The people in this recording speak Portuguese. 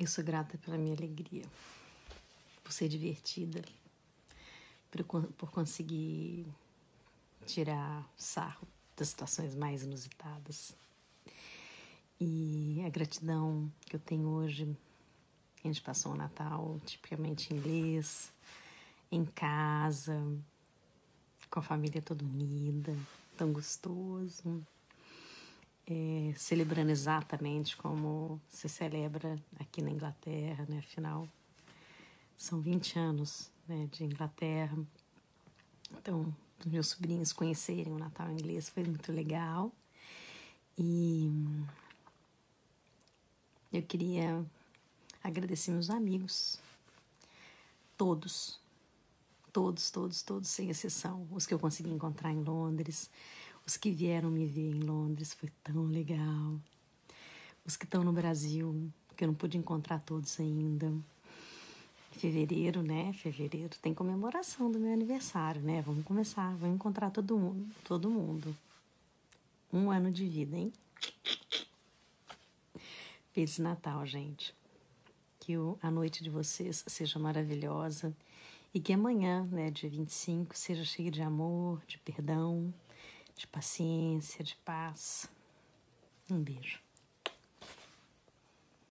Eu sou grata pela minha alegria, por ser divertida, por, por conseguir tirar sarro das situações mais inusitadas. E a gratidão que eu tenho hoje, a gente passou o Natal tipicamente inglês, em casa, com a família toda unida, tão gostoso é, celebrando exatamente como se celebra aqui na Inglaterra, né? Afinal, são 20 anos né, de Inglaterra. Então, meus sobrinhos conhecerem o Natal inglês foi muito legal. E eu queria agradecer meus amigos, todos, todos, todos, todos, sem exceção, os que eu consegui encontrar em Londres, os que vieram me ver em Londres foi tão legal. Os que estão no Brasil, que eu não pude encontrar todos ainda. Fevereiro, né? Fevereiro tem comemoração do meu aniversário, né? Vamos começar, vamos encontrar todo mundo, todo mundo. Um ano de vida, hein? Feliz Natal, gente. Que a noite de vocês seja maravilhosa e que amanhã, né, dia 25, seja cheia de amor, de perdão, de paciência, de paz. Um beijo.